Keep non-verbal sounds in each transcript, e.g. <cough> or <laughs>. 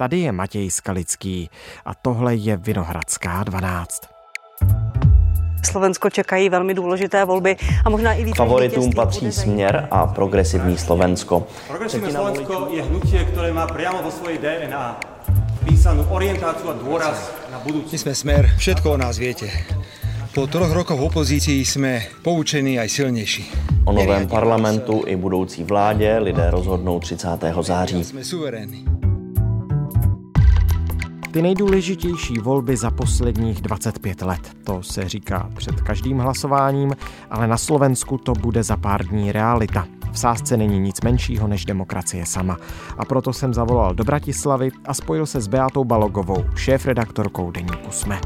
Tady je Matěj Skalický a tohle je Vinohradská 12. Slovensko čekají velmi důležité volby a možná i víc. Favoritům patří Směr a Progresivní Slovensko. Progresivní Slovensko je hnutie, které má priamo vo svojej DNA písanú orientáciu a dôraz na budúcnosť. My sme Smer, všetko o nás viete. Po troch rokoch v opozícii jsme poučení aj silnější. O novém parlamentu i budoucí vládě lidé rozhodnou 30. září. Jsme suverénni. Ty nejdůležitější volby za posledních 25 let. To se říká před každým hlasováním, ale na Slovensku to bude za pár dní realita. V sázce není nic menšího než demokracie sama. A proto jsem zavolal do Bratislavy a spojil se s Beatou Balogovou, šéf-redaktorkou deníku Sme.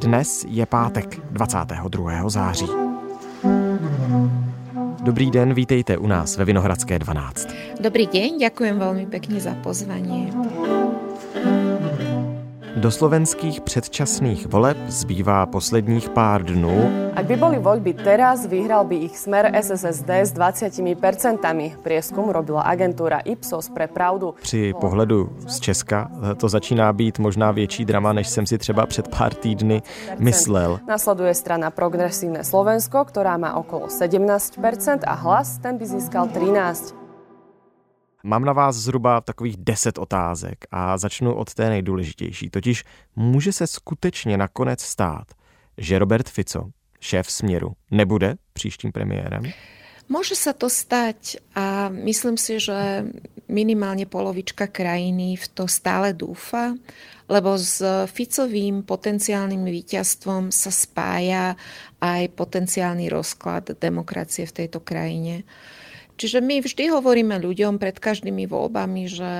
Dnes je pátek 22. září. Dobrý den, vítejte u nás ve Vinohradské 12. Dobrý deň, ďakujem veľmi pekne za pozvanie. Do slovenských předčasných voleb zbývá posledních pár dnů. Ak by boli voľby teraz, vyhral by ich smer SSSD s 20%. Prieskum robila agentúra Ipsos pre pravdu. Při pohledu z Česka to začíná být možná větší drama, než jsem si třeba před pár týdny myslel. Nasleduje strana Progresívne Slovensko, ktorá má okolo 17% a hlas ten by získal 13%. Mám na vás zhruba takových 10 otázek a začnu od té nejdůležitější. Totiž může se skutečně nakonec stát, že Robert Fico, šéf Směru, nebude příštím premiérem? Môže sa to stať a myslím si, že minimálne polovička krajiny v to stále dúfa, lebo s Ficovým potenciálnym víťazstvom sa spája aj potenciálny rozklad demokracie v tejto krajine. Čiže my vždy hovoríme ľuďom pred každými voľbami, že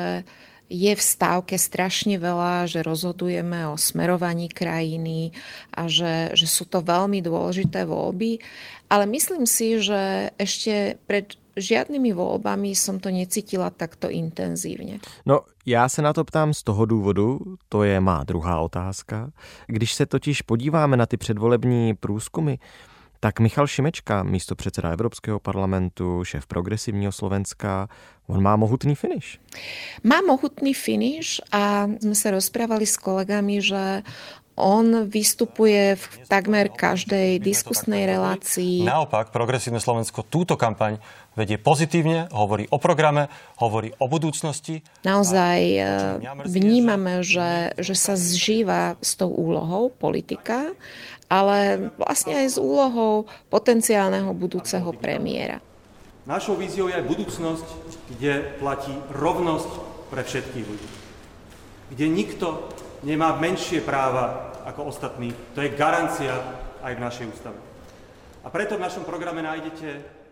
je v stávke strašne veľa, že rozhodujeme o smerovaní krajiny a že, že sú to veľmi dôležité voľby. Ale myslím si, že ešte pred žiadnymi voľbami som to necítila takto intenzívne. No, já se na to ptám z toho důvodu, to je má druhá otázka. Když se totiž podíváme na ty předvolební průzkumy, tak Michal Šimečka, místo předseda Evropského parlamentu, šéf progresivního Slovenska, on má mohutný finish. Má mohutný finish a sme sa rozprávali s kolegami, že on vystupuje v takmer každej diskusnej relácii. Naopak, Progresívne Slovensko túto kampaň vedie pozitívne, hovorí o programe, hovorí o budúcnosti. Naozaj eh, vnímame, že, že sa zžíva s tou úlohou politika ale vlastne aj s úlohou potenciálneho budúceho premiéra. Našou víziou je aj budúcnosť, kde platí rovnosť pre všetkých ľudí. Kde nikto nemá menšie práva ako ostatní. To je garancia aj v našej ústave. A preto v našom programe nájdete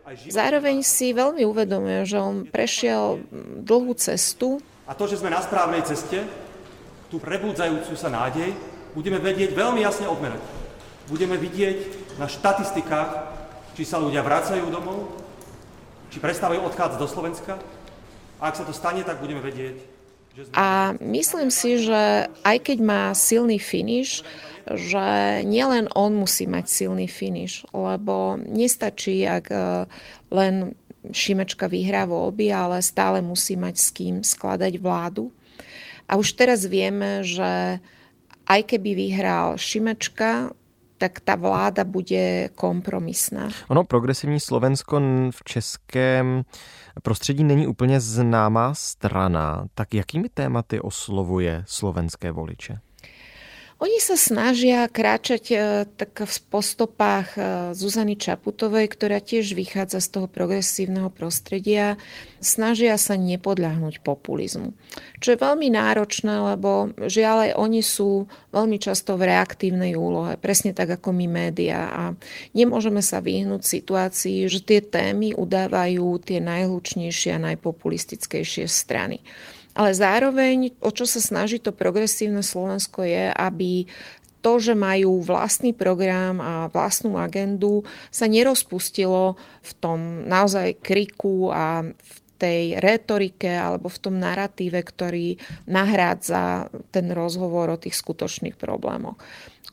aj. Zároveň si veľmi uvedomuje, že on prešiel dlhú cestu. A to, že sme na správnej ceste, tú prebúdzajúcu sa nádej, budeme vedieť veľmi jasne odmerať budeme vidieť na štatistikách, či sa ľudia vracajú domov, či prestávajú odchádzať do Slovenska. A ak sa to stane, tak budeme vedieť. A myslím si, že aj keď má silný finish, že nielen on musí mať silný finish, lebo nestačí, ak e, len Šimečka vyhrá voľby, ale stále musí mať s kým skladať vládu. A už teraz vieme, že aj keby vyhral Šimečka, tak ta vláda bude kompromisná. Ono, progresivní Slovensko v českém prostředí není úplně známá strana. Tak jakými tématy oslovuje slovenské voliče? Oni sa snažia kráčať e, tak v postopách e, Zuzany Čaputovej, ktorá tiež vychádza z toho progresívneho prostredia. Snažia sa nepodľahnúť populizmu. Čo je veľmi náročné, lebo žiaľ aj oni sú veľmi často v reaktívnej úlohe, presne tak ako my média. A nemôžeme sa vyhnúť situácii, že tie témy udávajú tie najhlučnejšie a najpopulistickejšie strany. Ale zároveň, o čo sa snaží to progresívne Slovensko je, aby to, že majú vlastný program a vlastnú agendu, sa nerozpustilo v tom naozaj kriku a v tej retorike alebo v tom narratíve, ktorý nahrádza ten rozhovor o tých skutočných problémoch.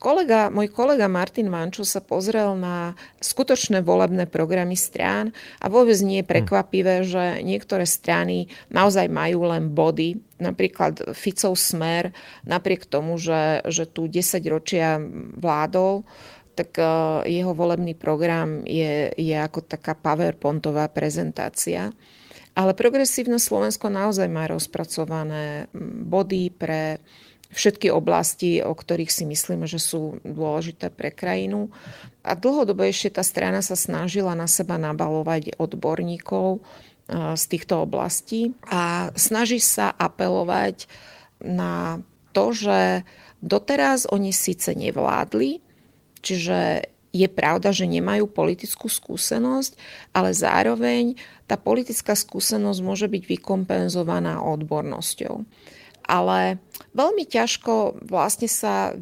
Kolega, môj kolega Martin Vančo sa pozrel na skutočné volebné programy strán a vôbec nie je prekvapivé, že niektoré strany naozaj majú len body, napríklad Ficov smer, napriek tomu, že, že tu 10 ročia vládol, tak e, jeho volebný program je, je ako taká powerpointová prezentácia. Ale progresívne Slovensko naozaj má rozpracované body pre všetky oblasti, o ktorých si myslíme, že sú dôležité pre krajinu. A dlhodobejšie tá strana sa snažila na seba nabalovať odborníkov e, z týchto oblastí a snaží sa apelovať na to, že doteraz oni síce nevládli, čiže je pravda, že nemajú politickú skúsenosť, ale zároveň tá politická skúsenosť môže byť vykompenzovaná odbornosťou ale veľmi ťažko vlastne sa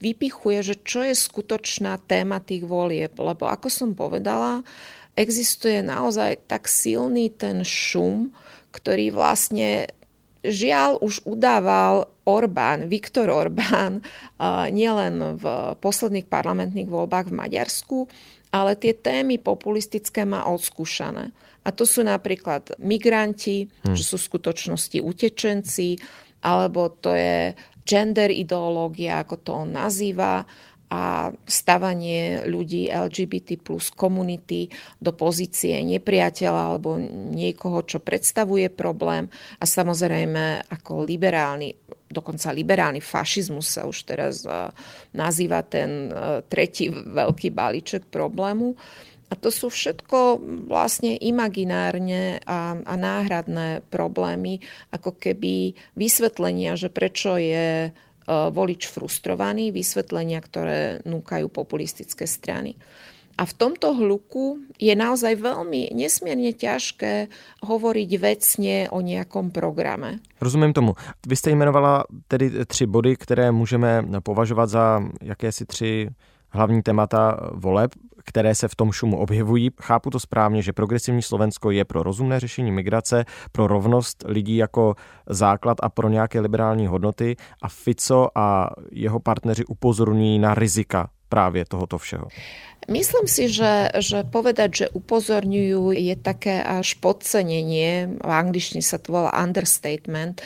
vypichuje, že čo je skutočná téma tých volieb, lebo ako som povedala, existuje naozaj tak silný ten šum, ktorý vlastne žiaľ už udával Orbán, Viktor Orbán, <laughs> nielen v posledných parlamentných voľbách v Maďarsku, ale tie témy populistické má odskúšané. A to sú napríklad migranti, hmm. že sú v skutočnosti utečenci, alebo to je gender ideológia, ako to on nazýva, a stavanie ľudí LGBT plus komunity do pozície nepriateľa alebo niekoho, čo predstavuje problém. A samozrejme, ako liberálny, dokonca liberálny fašizmus sa už teraz nazýva ten e, tretí veľký balíček problému. A to sú všetko vlastne imaginárne a, a náhradné problémy, ako keby vysvetlenia, že prečo je e, volič frustrovaný, vysvetlenia, ktoré núkajú populistické strany. A v tomto hluku je naozaj veľmi nesmierne ťažké hovoriť vecne o nejakom programe. Rozumím tomu. Vy jste jmenovala tedy tři body, které můžeme považovat za jakési tři hlavní témata voleb, které se v tom šumu objevují. Chápu to správně, že progresivní Slovensko je pro rozumné řešení migrace, pro rovnost lidí jako základ a pro nějaké liberální hodnoty a Fico a jeho partneři upozorňují na rizika právě tohoto všeho. Myslím si, že, že povedať, že upozorňujú, je také až podcenenie, v angličtine sa to volá understatement,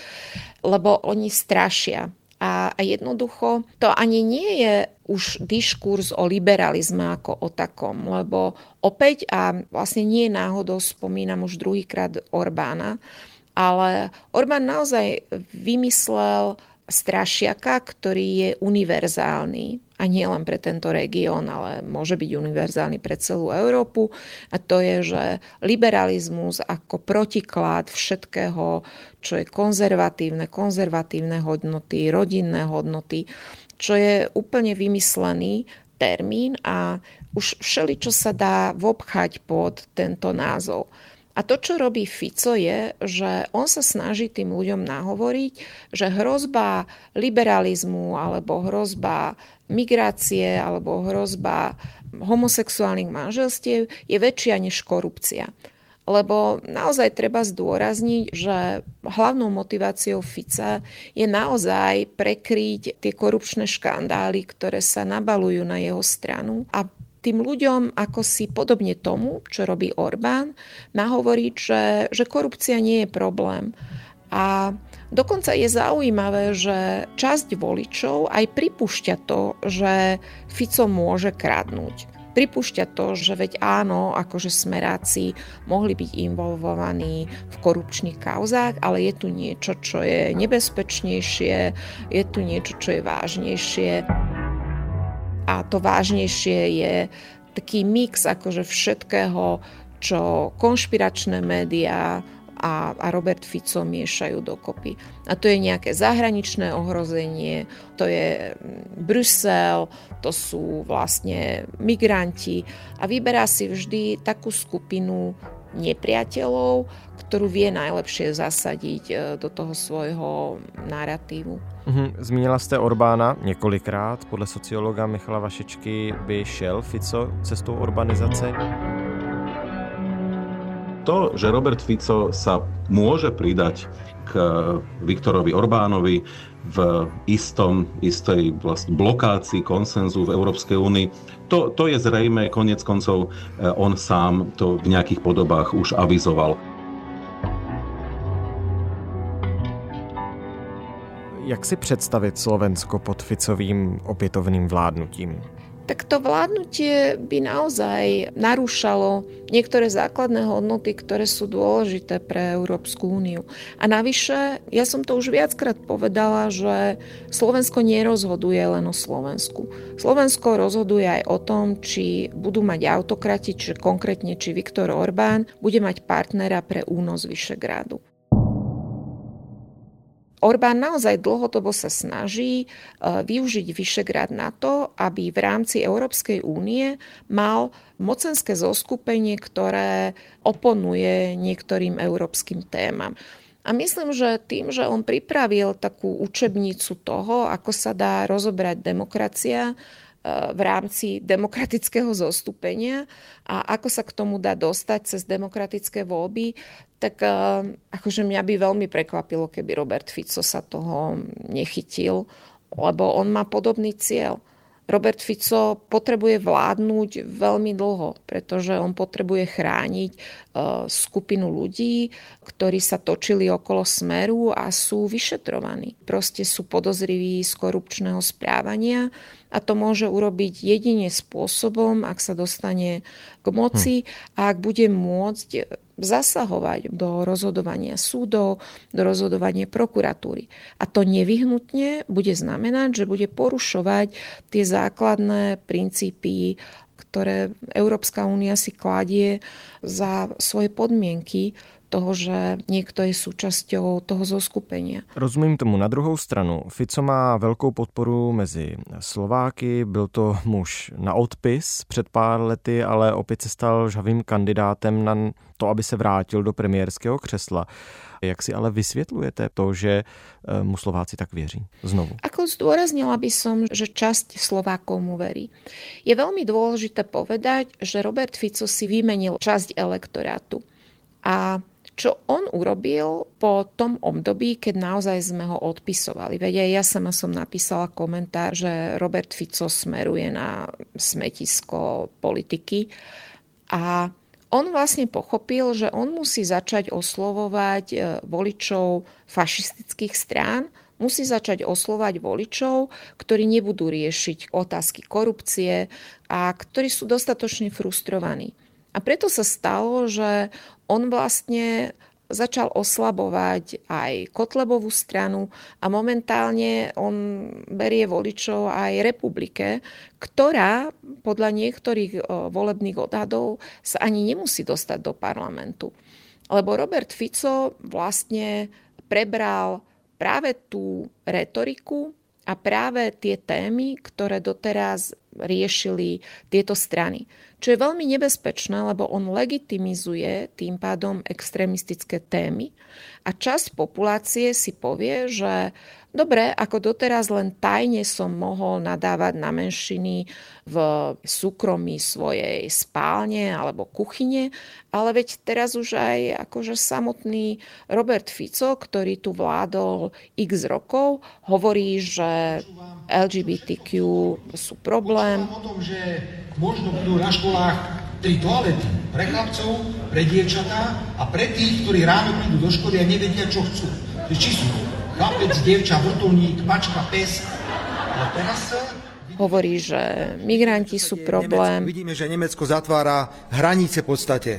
lebo oni strašia. A, a jednoducho to ani nie je už diskurs o liberalizme ako o takom, lebo opäť, a vlastne nie náhodou spomínam už druhýkrát Orbána, ale Orbán naozaj vymyslel strašiaka, ktorý je univerzálny a nie len pre tento región, ale môže byť univerzálny pre celú Európu. A to je, že liberalizmus ako protiklad všetkého, čo je konzervatívne, konzervatívne hodnoty, rodinné hodnoty, čo je úplne vymyslený termín a už všeli, čo sa dá vobchať pod tento názov. A to, čo robí Fico, je, že on sa snaží tým ľuďom nahovoriť, že hrozba liberalizmu alebo hrozba migrácie alebo hrozba homosexuálnych manželstiev je väčšia než korupcia. Lebo naozaj treba zdôrazniť, že hlavnou motiváciou Fica je naozaj prekryť tie korupčné škandály, ktoré sa nabalujú na jeho stranu a tým ľuďom ako si podobne tomu, čo robí Orbán, nahovoriť, že, že korupcia nie je problém. A dokonca je zaujímavé, že časť voličov aj pripúšťa to, že Fico môže kradnúť. Pripúšťa to, že veď áno, akože smeráci mohli byť involvovaní v korupčných kauzách, ale je tu niečo, čo je nebezpečnejšie, je tu niečo, čo je vážnejšie. A to vážnejšie je taký mix akože všetkého, čo konšpiračné médiá a, a Robert Fico miešajú dokopy. A to je nejaké zahraničné ohrozenie, to je mm, Brusel, to sú vlastne migranti a vyberá si vždy takú skupinu nepriateľov, ktorú vie najlepšie zasadiť e, do toho svojho narratívu. Mhm, zmínila jste Orbána několikrát. Podle sociologa Michala Vašečky by šel Fico cestou urbanizace? To, že Robert Fico sa môže pridať k Viktorovi Orbánovi v istom, istej vlastne blokácii konsenzu v Európskej únii, to, to je zrejme, konec koncov on sám to v nejakých podobách už avizoval. Jak si představit Slovensko pod Ficovým opětovným vládnutím? Tak to vládnutie by naozaj narúšalo niektoré základné hodnoty, ktoré sú dôležité pre Európsku úniu. A navyše, ja som to už viackrát povedala, že Slovensko nerozhoduje len o Slovensku. Slovensko rozhoduje aj o tom, či budú mať autokrati, či konkrétne či Viktor Orbán bude mať partnera pre únos Vyšegrádu. Orbán naozaj dlhodobo sa snaží e, využiť Vyšegrad na to, aby v rámci Európskej únie mal mocenské zoskupenie, ktoré oponuje niektorým európskym témam. A myslím, že tým, že on pripravil takú učebnicu toho, ako sa dá rozobrať demokracia, v rámci demokratického zostupenia a ako sa k tomu dá dostať cez demokratické voľby, tak eh, akože mňa by veľmi prekvapilo, keby Robert Fico sa toho nechytil, lebo on má podobný cieľ. Robert Fico potrebuje vládnuť veľmi dlho, pretože on potrebuje chrániť e, skupinu ľudí, ktorí sa točili okolo smeru a sú vyšetrovaní. Proste sú podozriví z korupčného správania a to môže urobiť jedine spôsobom, ak sa dostane k moci a ak bude môcť zasahovať do rozhodovania súdov, do rozhodovania prokuratúry. A to nevyhnutne bude znamenať, že bude porušovať tie základné princípy, ktoré Európska únia si kladie za svoje podmienky toho, že niekto je súčasťou toho zoskupenia. Rozumím tomu. Na druhou stranu, Fico má velkou podporu mezi Slováky, byl to muž na odpis před pár lety, ale opět se stal žavým kandidátem na to, aby se vrátil do premiérského křesla. Jak si ale vysvětlujete to, že eh, mu Slováci tak věří? Znovu. Ako zdôraznila by som, že časť Slovákov mu verí. Je veľmi dôležité povedať, že Robert Fico si vymenil časť elektorátu. A čo on urobil po tom období, keď naozaj sme ho odpisovali. Veď aj ja sama som napísala komentár, že Robert Fico smeruje na smetisko politiky a on vlastne pochopil, že on musí začať oslovovať e, voličov fašistických strán, musí začať oslovať voličov, ktorí nebudú riešiť otázky korupcie a ktorí sú dostatočne frustrovaní. A preto sa stalo, že on vlastne začal oslabovať aj Kotlebovú stranu a momentálne on berie voličov aj republike, ktorá podľa niektorých volebných odhadov sa ani nemusí dostať do parlamentu. Lebo Robert Fico vlastne prebral práve tú retoriku a práve tie témy, ktoré doteraz riešili tieto strany. Čo je veľmi nebezpečné, lebo on legitimizuje tým pádom extrémistické témy a časť populácie si povie, že Dobre, ako doteraz len tajne som mohol nadávať na menšiny v súkromí svojej spálne alebo kuchyne, ale veď teraz už aj akože samotný Robert Fico, ktorý tu vládol x rokov, hovorí, že LGBTQ sú problém. O tom, že možno budú na školách tri toalety pre chlapcov, pre dievčatá a pre tých, ktorí ráno prídu do školy a nevedia, čo chcú. Či sú chlapec, dievča, vrtulník, mačka, pes. A teraz Hovorí, že migranti sú problém. Nemecko, vidíme, že Nemecko zatvára hranice v podstate.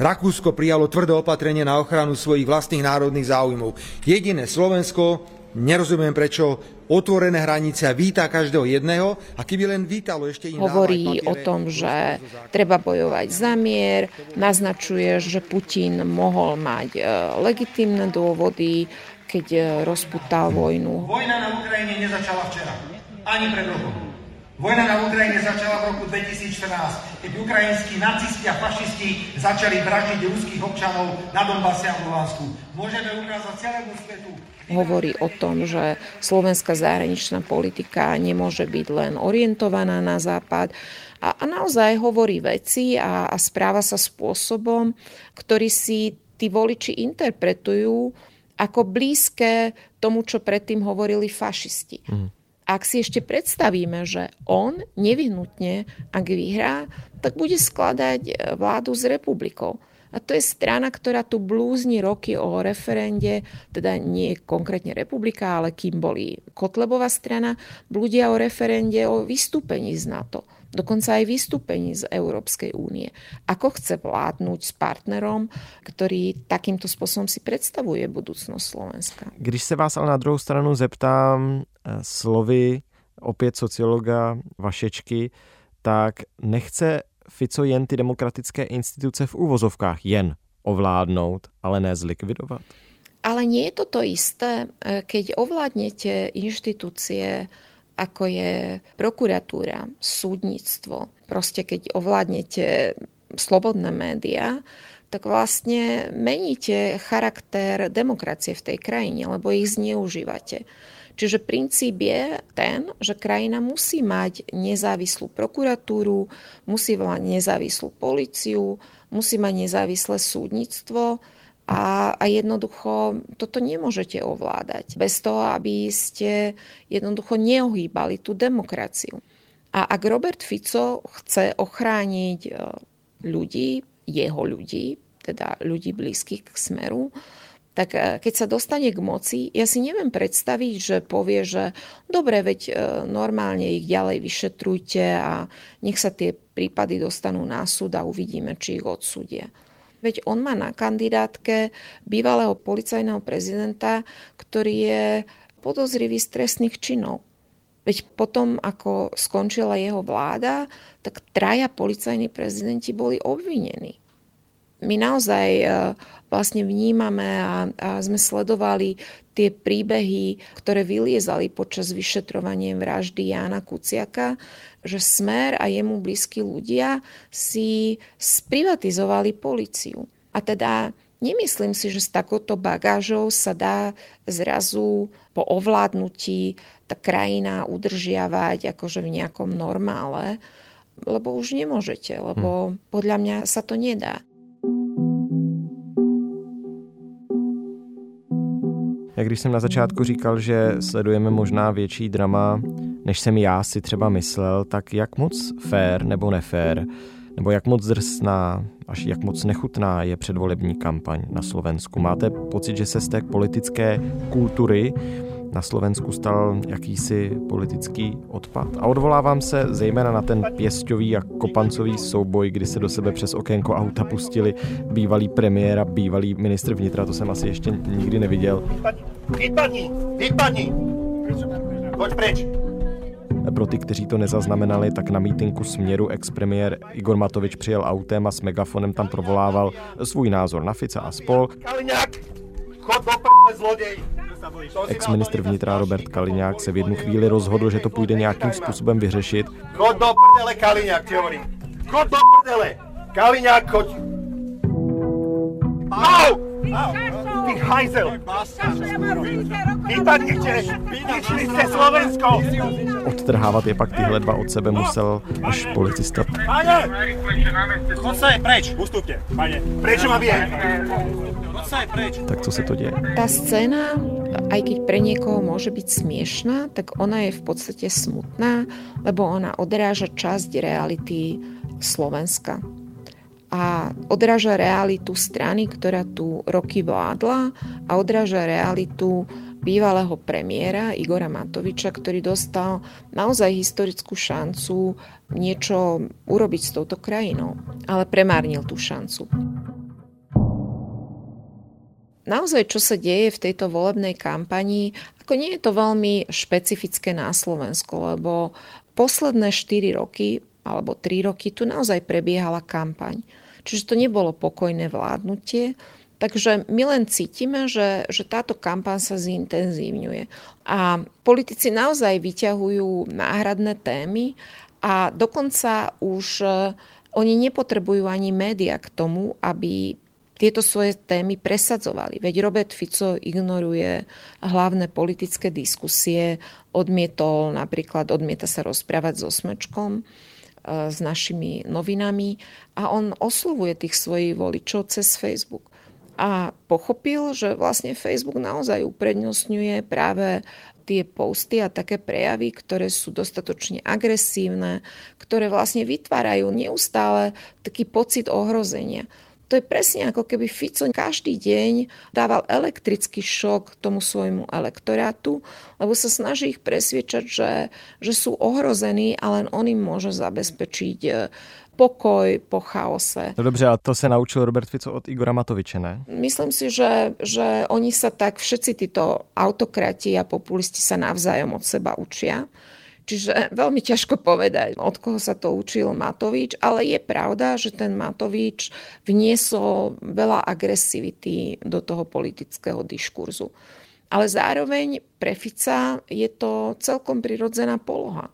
Rakúsko prijalo tvrdé opatrenie na ochranu svojich vlastných národných záujmov. Jediné Slovensko, nerozumiem prečo, otvorené hranice a víta každého jedného a keby len vítalo ešte iná. Hovorí o tom, že treba bojovať za mier, naznačuje, že Putin mohol mať e, legitimné dôvody, keď e, rozputal vojnu. Vojna na Ukrajine nezačala včera, ani pred rokom. Vojna na Ukrajine začala v roku 2014, keď ukrajinskí nacisti a fašisti začali vraždiť ruských občanov na Donbase a v Luhansku. Môžeme ukázať celému svetu, hovorí o tom, že slovenská zahraničná politika nemôže byť len orientovaná na západ a, a naozaj hovorí veci a, a správa sa spôsobom, ktorý si tí voliči interpretujú ako blízke tomu, čo predtým hovorili fašisti. Mm. Ak si ešte predstavíme, že on nevyhnutne, ak vyhrá, tak bude skladať vládu s republikou. A to je strana, ktorá tu blúzni roky o referende, teda nie konkrétne republika, ale kým boli Kotlebová strana, blúdia o referende o vystúpení z NATO dokonca aj vystúpení z Európskej únie. Ako chce vládnuť s partnerom, ktorý takýmto spôsobom si predstavuje budúcnosť Slovenska. Když se vás ale na druhou stranu zeptám eh, slovy opět sociologa Vašečky, tak nechce Fico jen ty demokratické instituce v úvozovkách jen ovládnout, ale ne zlikvidovat? Ale nie je to to isté, e, keď ovládnete inštitúcie, ako je prokuratúra, súdnictvo, proste keď ovládnete slobodné médiá, tak vlastne meníte charakter demokracie v tej krajine, lebo ich zneužívate. Čiže princíp je ten, že krajina musí mať nezávislú prokuratúru, musí mať nezávislú policiu, musí mať nezávislé súdnictvo a, a jednoducho toto nemôžete ovládať bez toho, aby ste jednoducho neohýbali tú demokraciu. A ak Robert Fico chce ochrániť e, ľudí, jeho ľudí, teda ľudí blízkych k smeru, tak e, keď sa dostane k moci, ja si neviem predstaviť, že povie, že dobre, veď e, normálne ich ďalej vyšetrujte a nech sa tie prípady dostanú na súd a uvidíme, či ich odsúdia. Veď on má na kandidátke bývalého policajného prezidenta, ktorý je podozrivý z trestných činov. Veď potom, ako skončila jeho vláda, tak traja policajní prezidenti boli obvinení. My naozaj e, vlastne vnímame a, a sme sledovali tie príbehy, ktoré vyliezali počas vyšetrovania vraždy Jána Kuciaka, že Smer a jemu blízki ľudia si sprivatizovali policiu. A teda nemyslím si, že s takouto bagážou sa dá zrazu po ovládnutí tá krajina udržiavať akože v nejakom normále, lebo už nemôžete, lebo hm. podľa mňa sa to nedá. Jak když jsem na začátku říkal, že sledujeme možná větší drama, než jsem já si třeba myslel, tak jak moc fair nebo nefér, nebo jak moc drsná, až jak moc nechutná je předvolební kampaň na Slovensku. Máte pocit, že se z té politické kultury na Slovensku stal jakýsi politický odpad. A odvolávám se zejména na ten pěstový a kopancový souboj, kdy se do sebe přes okénko auta pustili bývalý premiér a bývalý ministr vnitra, to jsem asi ještě nikdy neviděl. Vypadni! Vypadni! Pojď pryč! Pro ty, kteří to nezaznamenali, tak na mítinku směru ex-premiér Igor Matovič přijel autem a s megafonem tam provolával svůj názor na Fica a spol. Kaliňák! Chod do zloděj! Ex-ministr vnitra Robert Kaliňák se v jednu chvíli rozhodl, že to půjde nějakým způsobem vyřešit. Chod do prdele, Kaliňák, ti hovorím. Chod do prdele! Kaliňák, choď! Au! Ty hajzel! Vypadnite! Vyničili ste Slovensko! Odtrhávat je pak tyhle dva od sebe musel až policista. Pane! Chod sa preč! Ustúpte, pane! Prečo ma bije? Tak co se to děje? Tá scéna aj keď pre niekoho môže byť smiešná, tak ona je v podstate smutná, lebo ona odráža časť reality Slovenska. A odráža realitu strany, ktorá tu roky vládla a odráža realitu bývalého premiéra Igora Matoviča, ktorý dostal naozaj historickú šancu niečo urobiť s touto krajinou, ale premárnil tú šancu naozaj, čo sa deje v tejto volebnej kampani, ako nie je to veľmi špecifické na Slovensku, lebo posledné 4 roky alebo 3 roky tu naozaj prebiehala kampaň. Čiže to nebolo pokojné vládnutie, Takže my len cítime, že, že táto kampaň sa zintenzívňuje. A politici naozaj vyťahujú náhradné témy a dokonca už eh, oni nepotrebujú ani média k tomu, aby tieto svoje témy presadzovali. Veď Robert Fico ignoruje hlavné politické diskusie, odmietol napríklad, odmieta sa rozprávať so Smečkom, s našimi novinami a on oslovuje tých svojich voličov cez Facebook. A pochopil, že vlastne Facebook naozaj uprednostňuje práve tie posty a také prejavy, ktoré sú dostatočne agresívne, ktoré vlastne vytvárajú neustále taký pocit ohrozenia. To je presne ako keby Fico každý deň dával elektrický šok tomu svojmu elektorátu, lebo sa snaží ich presviečať, že, že sú ohrození a len on im môže zabezpečiť pokoj po chaose. No dobře, a to se naučil Robert Fico od Igora Matoviče, ne? Myslím si, že, že oni sa tak, všetci títo autokrati a populisti sa navzájom od seba učia. Čiže veľmi ťažko povedať, od koho sa to učil Matovič, ale je pravda, že ten Matovič vniesol veľa agresivity do toho politického diskurzu. Ale zároveň pre Fica je to celkom prirodzená poloha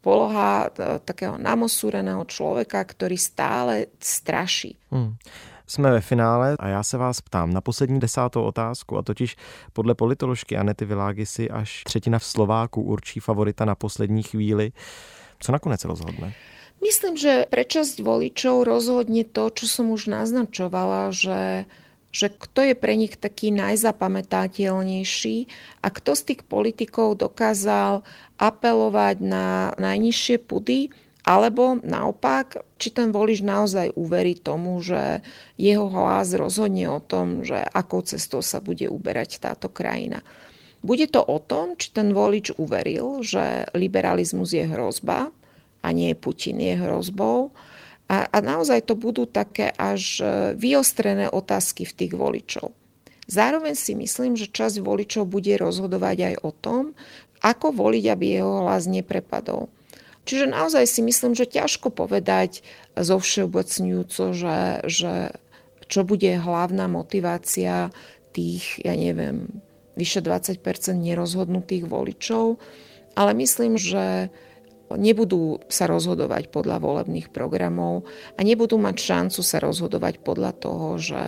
poloha e, takého namosúreného človeka, ktorý stále straší. Hmm. Jsme ve finále a já se vás ptám na poslední desátou otázku a totiž podle politoložky Anety Világy si až třetina v Slováku určí favorita na poslední chvíli. Co nakonec rozhodne? Myslím, že pre časť voličov rozhodne to, čo som už naznačovala, že že kto je pre nich taký najzapamätateľnejší a kto z tých politikov dokázal apelovať na najnižšie pudy, alebo naopak, či ten volič naozaj uverí tomu, že jeho hlas rozhodne o tom, že akou cestou sa bude uberať táto krajina. Bude to o tom, či ten volič uveril, že liberalizmus je hrozba a nie Putin je hrozbou, a, a naozaj to budú také až e, vyostrené otázky v tých voličov. Zároveň si myslím, že časť voličov bude rozhodovať aj o tom, ako voliť, aby jeho hlas neprepadol. Čiže naozaj si myslím, že ťažko povedať zo všeobecňujúco, že, že čo bude hlavná motivácia tých, ja neviem, vyše 20% nerozhodnutých voličov, ale myslím, že nebudú sa rozhodovať podľa volebných programov a nebudú mať šancu sa rozhodovať podľa toho, že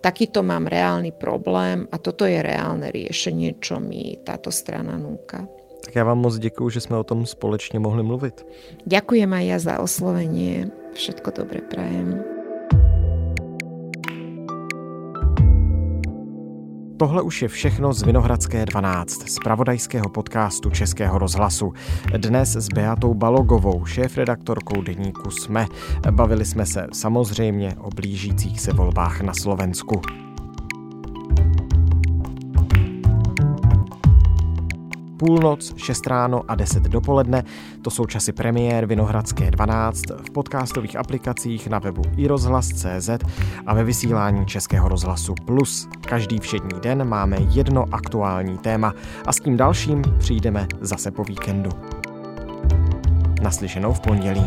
takýto mám reálny problém a toto je reálne riešenie, čo mi táto strana núka. Tak ja vám moc děkuji, že jsme o tom společně mohli mluvit. Ďakujem aj ja za oslovenie. Všetko dobre prajem. Tohle už je všechno z Vinohradské 12, z pravodajského podcastu Českého rozhlasu. Dnes s Beatou Balogovou, šéf-redaktorkou deníku Sme. Bavili jsme se samozřejmě o blížících se volbách na Slovensku. Půlnoc, 6 ráno a 10 dopoledne. To jsou časy premiér Vinohradské 12 v podcastových aplikacích na webu iRozhlas.cz a ve vysílání Českého rozhlasu Plus. Každý všední den máme jedno aktuální téma a s tím dalším přijdeme zase po víkendu. Naslyšenou v pondělí.